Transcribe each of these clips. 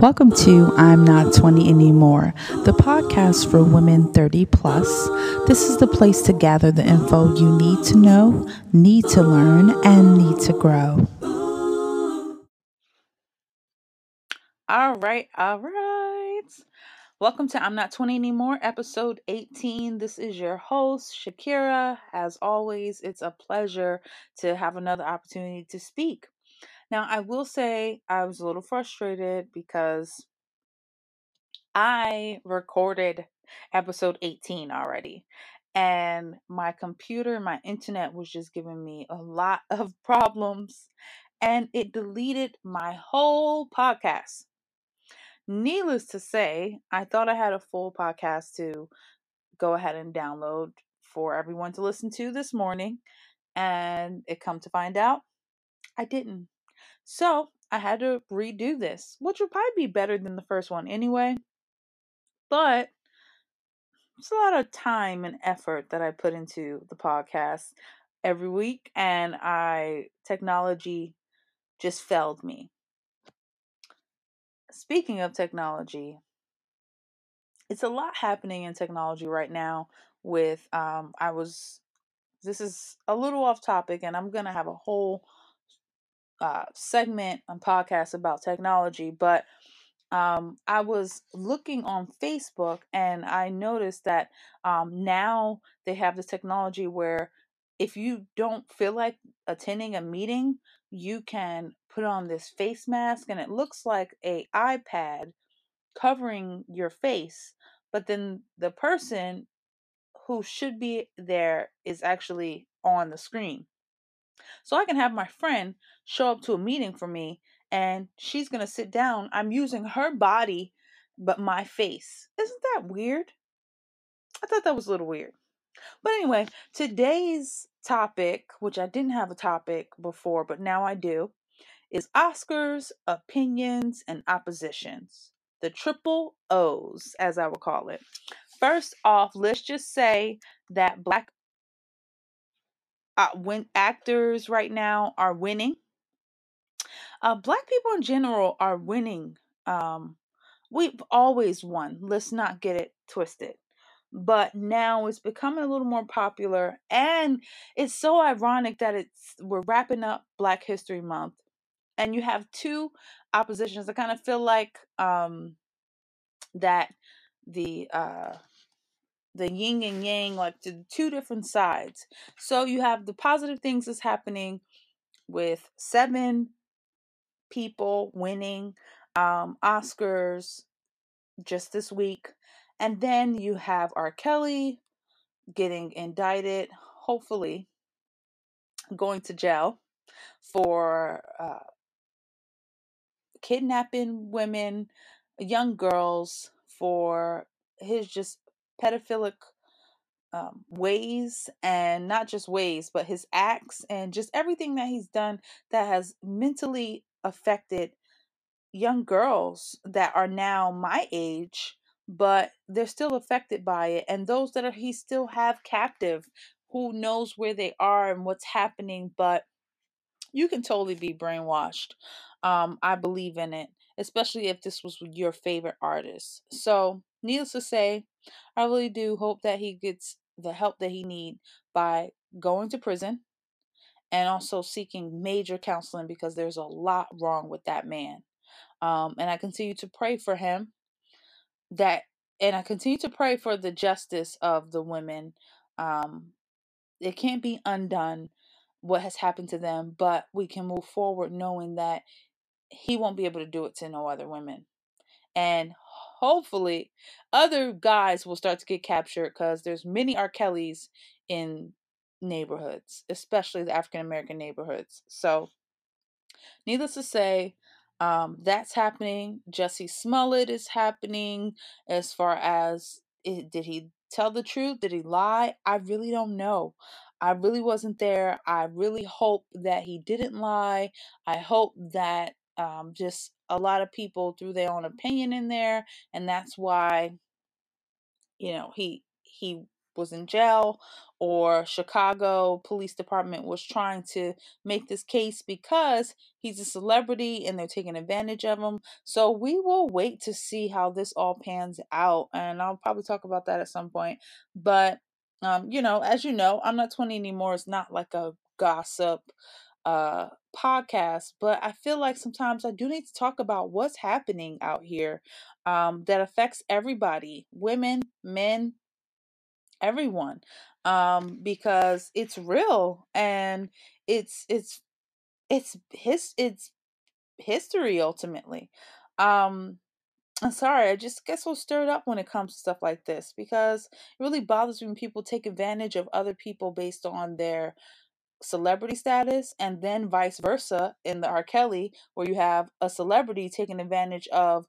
Welcome to I'm Not 20 Anymore, the podcast for women 30 plus. This is the place to gather the info you need to know, need to learn, and need to grow. All right, all right. Welcome to I'm Not 20 Anymore, episode 18. This is your host, Shakira. As always, it's a pleasure to have another opportunity to speak. Now, I will say I was a little frustrated because I recorded episode 18 already. And my computer, my internet was just giving me a lot of problems. And it deleted my whole podcast. Needless to say, I thought I had a full podcast to go ahead and download for everyone to listen to this morning. And it come to find out, I didn't. So I had to redo this, which would probably be better than the first one anyway. But it's a lot of time and effort that I put into the podcast every week, and I technology just failed me. Speaking of technology, it's a lot happening in technology right now. With um, I was this is a little off topic, and I'm gonna have a whole uh, segment and podcast about technology, but um, I was looking on Facebook and I noticed that um, now they have this technology where if you don't feel like attending a meeting, you can put on this face mask and it looks like a iPad covering your face, but then the person who should be there is actually on the screen. So I can have my friend show up to a meeting for me and she's going to sit down. I'm using her body, but my face. Isn't that weird? I thought that was a little weird. But anyway, today's topic, which I didn't have a topic before, but now I do, is Oscars, opinions, and oppositions. The triple O's, as I would call it. First off, let's just say that black uh, when actors right now are winning. Uh, black people in general are winning. Um, we've always won. Let's not get it twisted. But now it's becoming a little more popular, and it's so ironic that it's we're wrapping up Black History Month, and you have two oppositions. I kind of feel like um, that the uh, the yin and yang, like the two different sides. So you have the positive things that's happening with seven people winning um, Oscars just this week. And then you have R. Kelly getting indicted, hopefully going to jail for uh, kidnapping women, young girls, for his just pedophilic um, ways and not just ways, but his acts and just everything that he's done that has mentally affected young girls that are now my age, but they're still affected by it. And those that are he still have captive, who knows where they are and what's happening, but you can totally be brainwashed. Um, I believe in it, especially if this was your favorite artist. So, needless to say, I really do hope that he gets the help that he need by going to prison and also seeking major counseling because there's a lot wrong with that man. Um, and I continue to pray for him that, and I continue to pray for the justice of the women. Um, it can't be undone what has happened to them, but we can move forward knowing that he won't be able to do it to no other women. And hopefully other guys will start to get captured because there's many R. Kellys in neighborhoods, especially the African American neighborhoods. So, needless to say, um, that's happening. Jussie Smollett is happening. As far as it, did he tell the truth? Did he lie? I really don't know. I really wasn't there. I really hope that he didn't lie. I hope that um, just a lot of people threw their own opinion in there, and that's why you know he he was in jail or Chicago Police Department was trying to make this case because he's a celebrity and they're taking advantage of him. So we will wait to see how this all pans out and I'll probably talk about that at some point. But um you know, as you know, I'm not 20 anymore. It's not like a gossip uh podcast, but I feel like sometimes I do need to talk about what's happening out here um that affects everybody, women, men, everyone um because it's real and it's it's it's his it's history ultimately. Um i'm sorry i just get so stirred up when it comes to stuff like this because it really bothers me when people take advantage of other people based on their celebrity status and then vice versa in the r kelly where you have a celebrity taking advantage of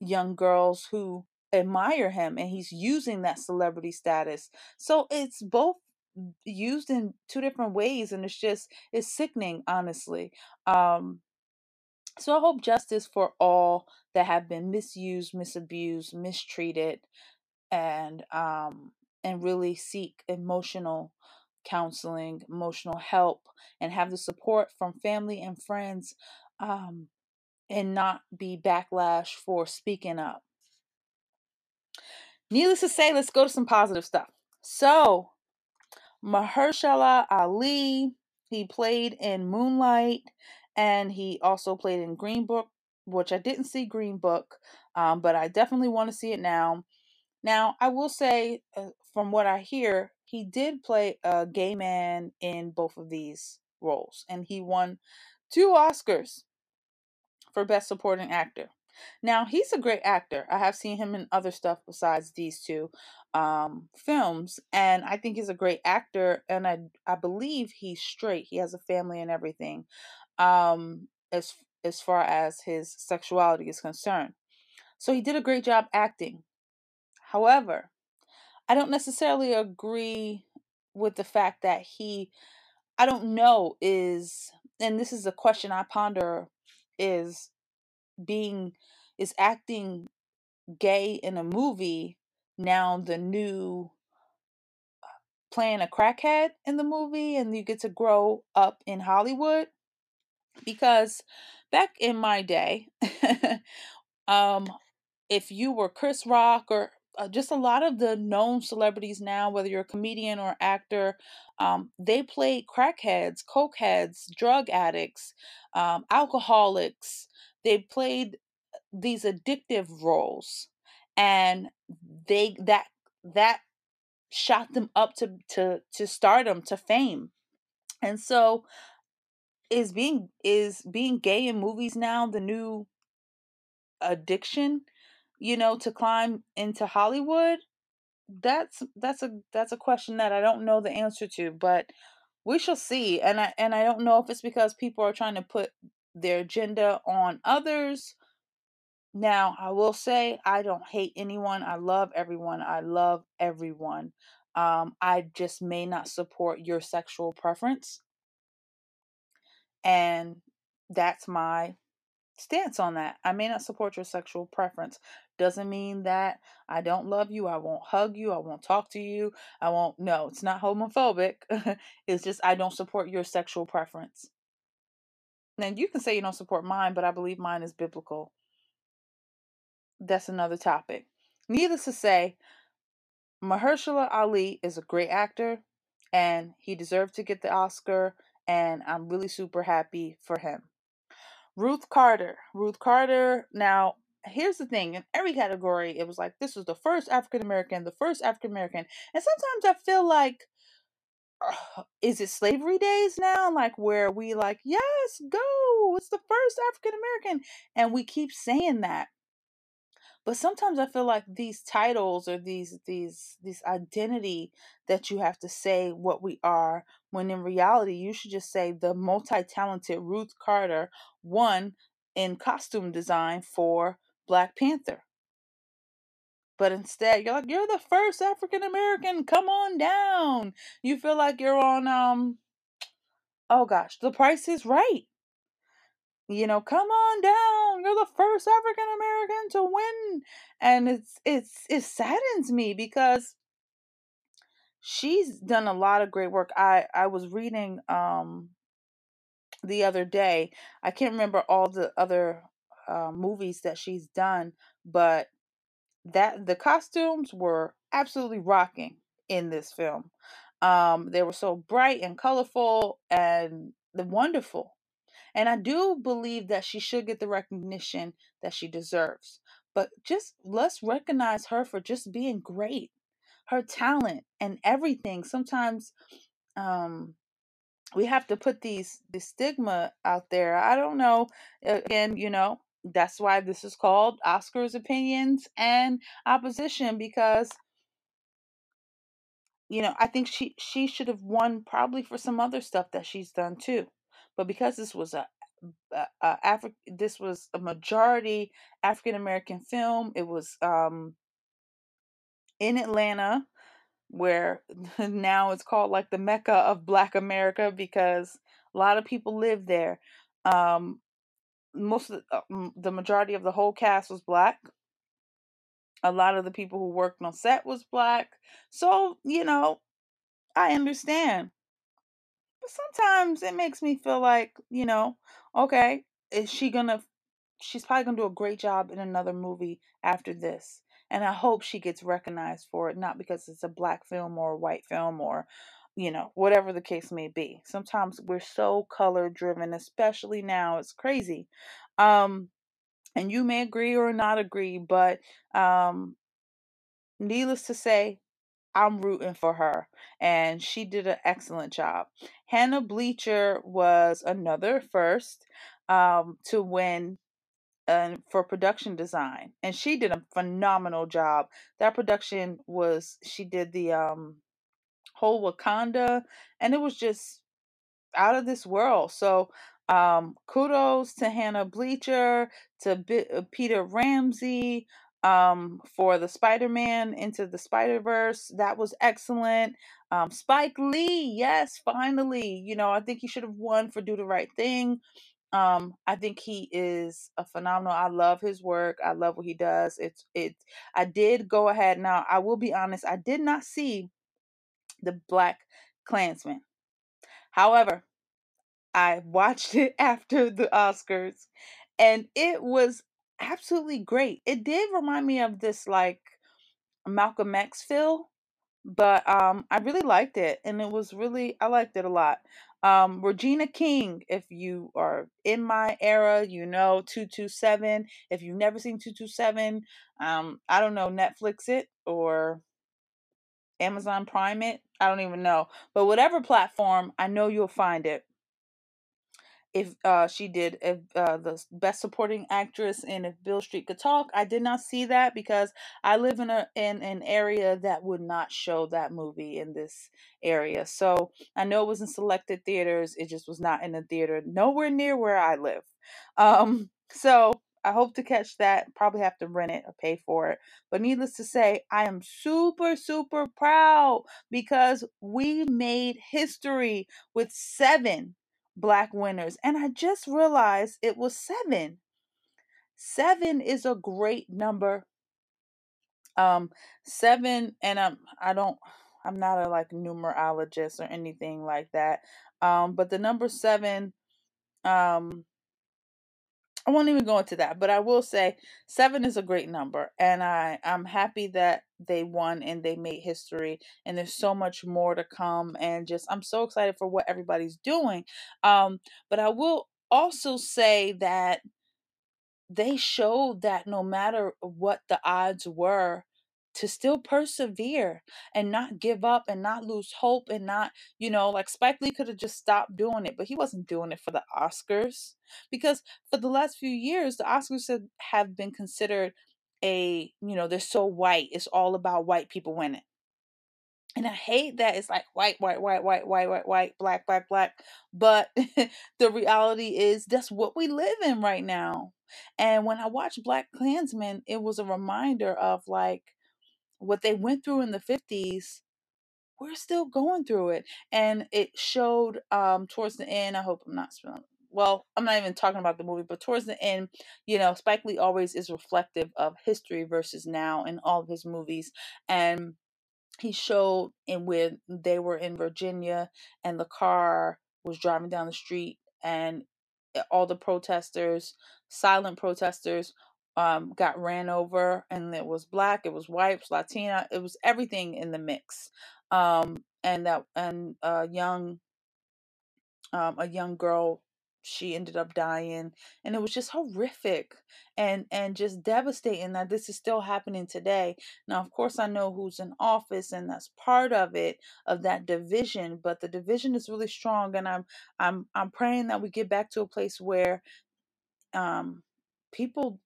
young girls who admire him and he's using that celebrity status. So it's both used in two different ways and it's just it's sickening honestly. Um so I hope justice for all that have been misused, misabused, mistreated and um and really seek emotional counseling, emotional help and have the support from family and friends um and not be backlash for speaking up. Needless to say, let's go to some positive stuff. So, Mahershala Ali, he played in Moonlight and he also played in Green Book, which I didn't see Green Book, um, but I definitely want to see it now. Now, I will say, uh, from what I hear, he did play a gay man in both of these roles, and he won two Oscars for Best Supporting Actor. Now, he's a great actor. I have seen him in other stuff besides these two um, films, and I think he's a great actor. And I, I believe he's straight. He has a family and everything, um, as as far as his sexuality is concerned. So he did a great job acting. However, I don't necessarily agree with the fact that he, I don't know, is, and this is a question I ponder, is being is acting gay in a movie now the new playing a crackhead in the movie and you get to grow up in Hollywood? Because back in my day um if you were Chris Rock or uh, just a lot of the known celebrities now whether you're a comedian or actor um, they play crackheads cokeheads drug addicts um, alcoholics. They played these addictive roles and they that that shot them up to to to stardom to fame. And so is being is being gay in movies now the new addiction you know to climb into hollywood that's that's a that's a question that i don't know the answer to but we shall see and i and i don't know if it's because people are trying to put their agenda on others now, I will say I don't hate anyone. I love everyone. I love everyone. Um, I just may not support your sexual preference. And that's my stance on that. I may not support your sexual preference. Doesn't mean that I don't love you. I won't hug you. I won't talk to you. I won't. No, it's not homophobic. it's just I don't support your sexual preference. Now, you can say you don't support mine, but I believe mine is biblical that's another topic. Needless to say, Mahershala Ali is a great actor and he deserved to get the Oscar, and I'm really super happy for him. Ruth Carter. Ruth Carter. Now, here's the thing in every category, it was like this was the first African American, the first African American. And sometimes I feel like, is it slavery days now? Like, where we like, yes, go, it's the first African American. And we keep saying that but sometimes i feel like these titles or these these this identity that you have to say what we are when in reality you should just say the multi-talented ruth carter won in costume design for black panther but instead you're like you're the first african american come on down you feel like you're on um oh gosh the price is right you know, come on down. You're the first African American to win. And it's it's it saddens me because she's done a lot of great work. I I was reading um the other day. I can't remember all the other uh, movies that she's done, but that the costumes were absolutely rocking in this film. Um, they were so bright and colorful and wonderful. And I do believe that she should get the recognition that she deserves. But just let's recognize her for just being great. Her talent and everything. Sometimes um we have to put these the stigma out there. I don't know. Again, you know, that's why this is called Oscars opinions and opposition because you know, I think she she should have won probably for some other stuff that she's done too. But because this was a, a, a Afri- this was a majority African American film, it was um in Atlanta where now it's called like the Mecca of Black America because a lot of people live there. Um, most of the, uh, the majority of the whole cast was black. A lot of the people who worked on set was black. So, you know, I understand. But sometimes it makes me feel like, you know, okay, is she gonna she's probably gonna do a great job in another movie after this. And I hope she gets recognized for it, not because it's a black film or a white film or, you know, whatever the case may be. Sometimes we're so color driven, especially now. It's crazy. Um, and you may agree or not agree, but um, needless to say, I'm rooting for her, and she did an excellent job. Hannah Beachler was another first um, to win uh, for production design, and she did a phenomenal job. That production was she did the um, whole Wakanda, and it was just out of this world. So um, kudos to Hannah Beachler, to B- uh, Peter Ramsey um, for the Spider Man into the Spider Verse. That was excellent. Um, Spike Lee, yes, finally. You know, I think he should have won for Do the Right Thing. Um, I think he is a phenomenal. I love his work. I love what he does. It's it's. I did go ahead now. I will be honest. I did not see the Black Klansman. However, I watched it after the Oscars and it was absolutely great. It did remind me of this like Malcolm X feel, but um I really liked it and it was really I liked it a lot. Um Regina King, if you are in my era, you know 227. If you've never seen 227, um I don't know Netflix it or Amazon Prime it. I don't even know. But whatever platform, I know you'll find it if uh, she did if uh, the best supporting actress in If Beale Street Could Talk. I did not see that because I live in a in an area that would not show that movie in this area. So I know it was in selected theaters. It just was not in a theater nowhere near where I live. Um, so I hope to catch that. Probably have to rent it or pay for it. But needless to say, I am super, super proud because we made history with seven black winners. And I just realized it was seven. Seven is a great number. Um, seven, and I'm I don't I'm not a like numerologist or anything like that. Um, but the number seven, um, I won't even go into that, but I will say seven is a great number, and I I'm happy that they won and they made history, and there's so much more to come, and just I'm so excited for what everybody's doing. Um, but I will also say that they showed that no matter what the odds were, to still persevere and not give up and not lose hope and not, you know, like Spike Lee could have just stopped doing it, but he wasn't doing it for the Oscars because for the last few years, the Oscars have, been considered a, you know, they're so white. It's all about white people winning. And I hate that it's like white, white, white, white, white, white, white, black, black, black. But the reality is that's what we live in right now. And when I watched Black Klansman, it was a reminder of like what they went through in the 50s we're still going through it and it showed um towards the end i hope i'm not spelling well i'm not even talking about the movie but towards the end you know spike lee always is reflective of history versus now in all of his movies and he showed in where they were in Virginia and the car was driving down the street and eh, all the protesters, silent protesters, um, got ran over and it was black, it was white, it was Latina, it was everything in the mix. Um, and that and a young um, a young girl she ended up dying and it was just horrific and and just devastating that this is still happening today now of course i know who's in office and that's part of it of that division but the division is really strong and i'm i'm i'm praying that we get back to a place where um people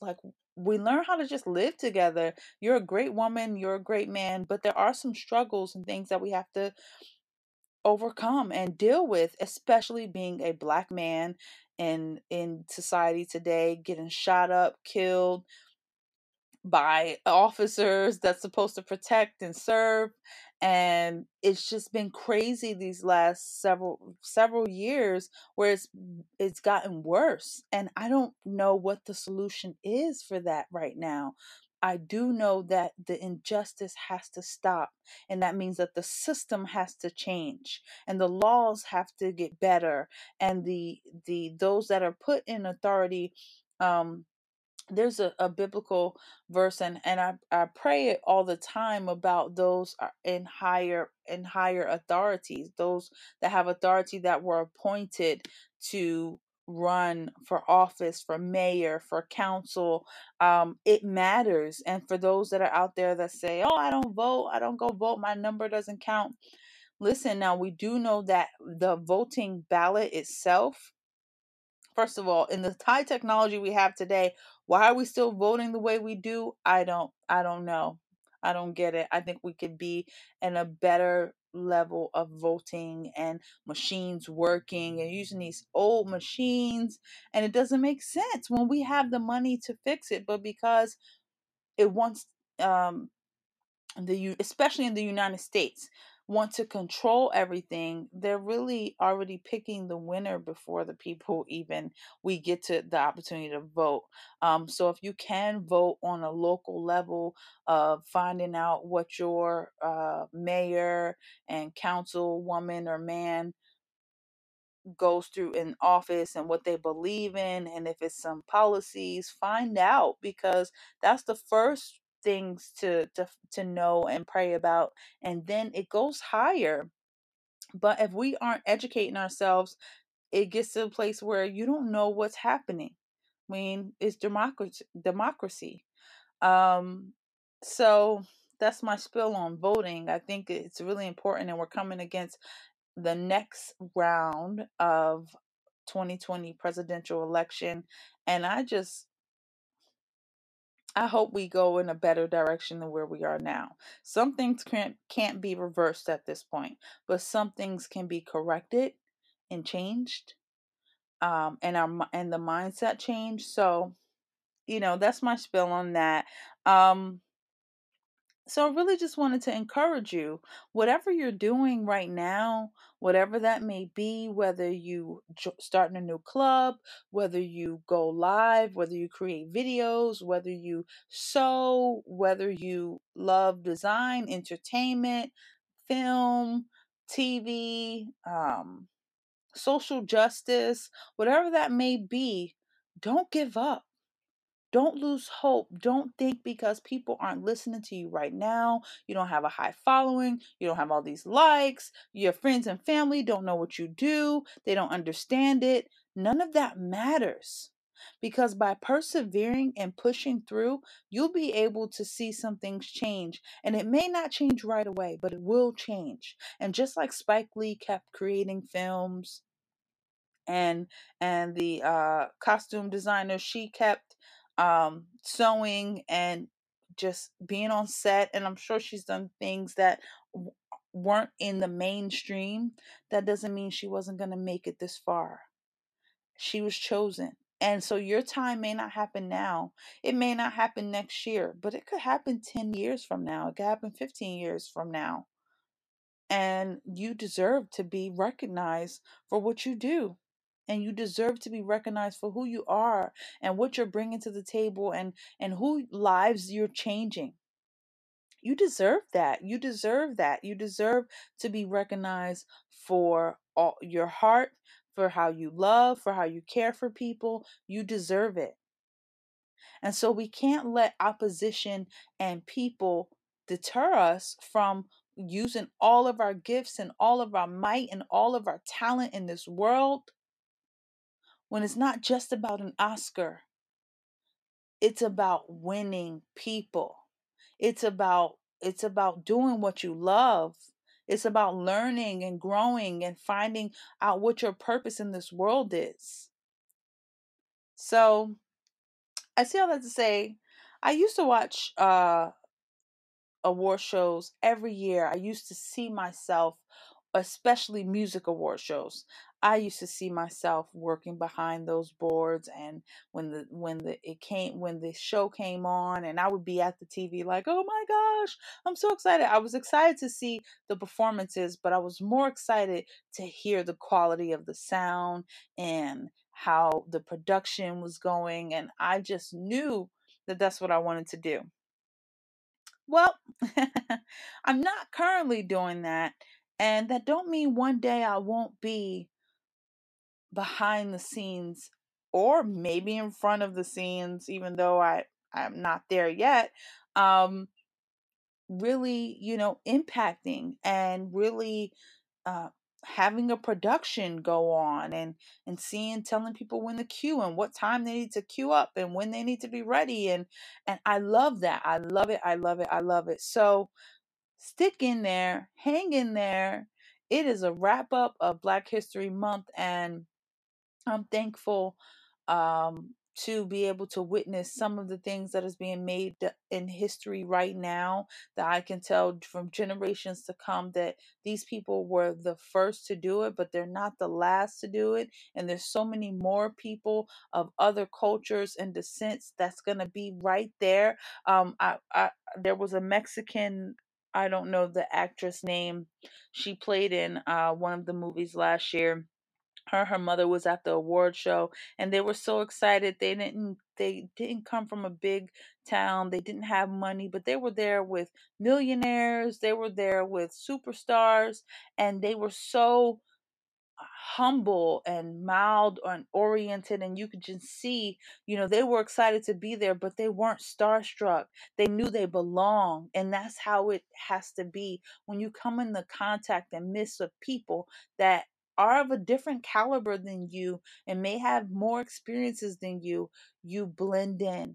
like we learn how to just live together. You're a great woman you're a great man but there are some struggles and things that we have to overcome and deal with, especially being a black man in in society today, getting shot up, killed, by officers that's supposed to protect and serve and it's just been crazy these last several several years where it's it's gotten worse and i don't know what the solution is for that right now. I do know that the injustice has to stop and that means that the system has to change and the laws have to get better and the the those that are put in authority um there's a, a biblical verse and, and I, I pray it all the time about those in higher in higher authorities those that have authority that were appointed to run for office for mayor for council. Um, it matters and for those that are out there that say oh i don't vote i don't go vote my number doesn't count. Listen now we do know that the voting ballot itself First of all, in the high technology we have today, why are we still voting the way we do? I don't I don't know. I don't get it. I think we could be in a better level of voting and machines working and using these old machines and it doesn't make sense when we have the money to fix it but because it wants um the especially in the United States want to control everything they're really already picking the winner before the people even we get to the opportunity to vote. Um, so if you can vote on a local level of finding out what your uh, mayor and councilwoman or man goes through in office and what they believe in and if it's some policies find out because that's the first things to to to know and pray about and then it goes higher. But if we aren't educating ourselves it gets to a place where you don't know what's happening. I mean it's democracy democracy. Um so that's my spill on voting. I think it's really important and we're coming against the next round of 2020 presidential election and i just i hope we go in a better direction than where we are now. Some things can't can't be reversed at this point but some things can be corrected and changed um and our and the mindset change so you know that's my spill on that. Um so I really just wanted to encourage you, whatever you're doing right now, whatever that may be, whether you jo- starting a new club, whether you go live, whether you create videos, whether you sew, whether you love design, entertainment, film, TV, um, social justice, whatever that may be, don't give up don't lose hope. Don't think because people aren't listening to you right now, you don't have a high following, you don't have all these likes, your friends and family don't know what you do, they don't understand it. None of that matters. Because by persevering and pushing through, you'll be able to see some things change. And it may not change right away, but it will change. And just like Spike Lee kept creating films, and and the uh, costume designer she kept um, sewing and just being on set and i'm sure she's done things that w- weren't in the mainstream that doesn't mean she wasn't going to make it this far. She was chosen and so your time may not happen now it may not happen next year but it could happen 10 years from now it could happen 15 years from now and you deserve to be recognized for what you do and you deserve to be recognized for who you are and what you're bringing to the table and and who lives you're changing You deserve that. You deserve that. You deserve to be recognized for all your heart, for how you love, for how you care for people. You deserve it. And so we can't let opposition and people deter us from using all of our gifts and all of our might and all of our talent in this world when it's not just about an Oscar. It's about winning people. It's about it's about doing what you love. It's about learning and growing and finding out what your purpose in this world is. So, I see all that to say, I used to watch uh award shows every year. I used to see myself, especially music award shows. I used to see myself working behind those boards and when the when the it came when the show came on and I would be at the TV like, "Oh my gosh, I'm so excited." I was excited to see the performances, but I was more excited to hear the quality of the sound and how the production was going and I just knew that that's what I wanted to do. Well, I'm not currently doing that, and that don't mean one day I won't be behind the scenes or maybe in front of the scenes even though I I'm not there yet. Um really, you know, impacting and really uh having a production go on and and seeing telling people when to queue and what time they need to queue up and when they need to be ready and and I love that. I love it. I love it. I love it. So stick in there, hang in there. It is a wrap up of Black History Month and I'm thankful um, to be able to witness some of the things that is being made in history right now that I can tell from generations to come that these people were the first to do it, but they're not the last to do it. And there's so many more people of other cultures and descents that's going to be right there. Um, I, I, there was a Mexican I don't know the actress name. She played in uh, one of the movies last year. Her her mother was at the award show and they were so excited. They didn't they didn't come from a big town. They didn't have money but they were there with millionaires. They were there with superstars and they were so humble and mild and oriented and you could just see you know they were excited to be there but they weren't starstruck. They knew they belonged and that's how it has to be when you come in the contact and midst of people that are of a different caliber than you and may have more experiences than you you blend in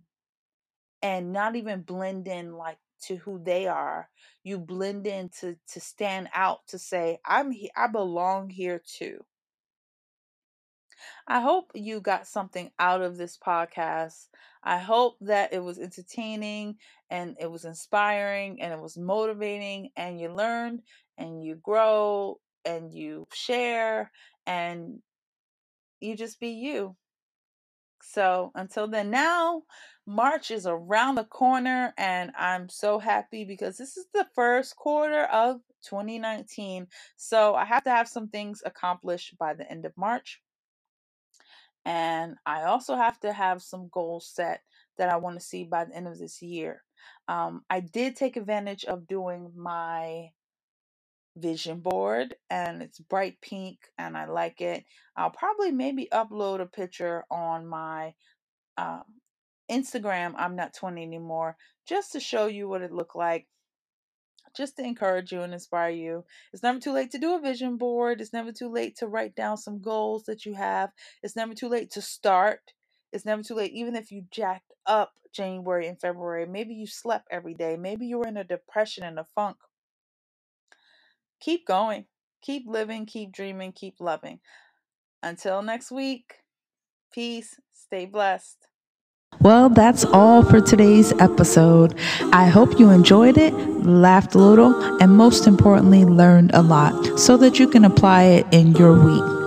and not even blend in like to who they are you blend in to to stand out to say i'm here i belong here too I hope you got something out of this podcast. I hope that it was entertaining and it was inspiring and it was motivating and you learned and you grow and you share and you just be you. So until then, now March is around the corner, and I'm so happy because this is the first quarter of 2019. So I have to have some things accomplished by the end of March. And I also have to have some goals set that I want to see by the end of this year. Um, I did take advantage of doing my vision board and it's bright pink and I like it. I'll probably maybe upload a picture on my um, Instagram. I'm not 20 anymore just to show you what it looked like just to encourage you and inspire you. It's never too late to do a vision board. It's never too late to write down some goals that you have. It's never too late to start. It's never too late, even if you jacked up January and February. Maybe you slept every day. Maybe you were in a depression and a funk. Keep going. Keep living. Keep dreaming. Keep loving. Until next week, peace. Stay blessed. Well, that's all for today's episode. I hope you enjoyed it, laughed a little, and most importantly, learned a lot so that you can apply it in your week.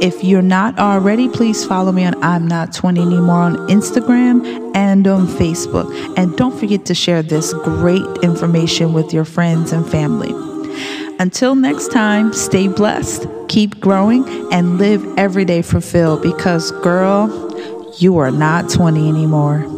If you're not already, please follow me on I'm Not 20 Anymore on Instagram and on Facebook. And don't forget to share this great information with your friends and family. Until next time, stay blessed, keep growing, and live every day fulfilled because, girl, you are not 20 anymore.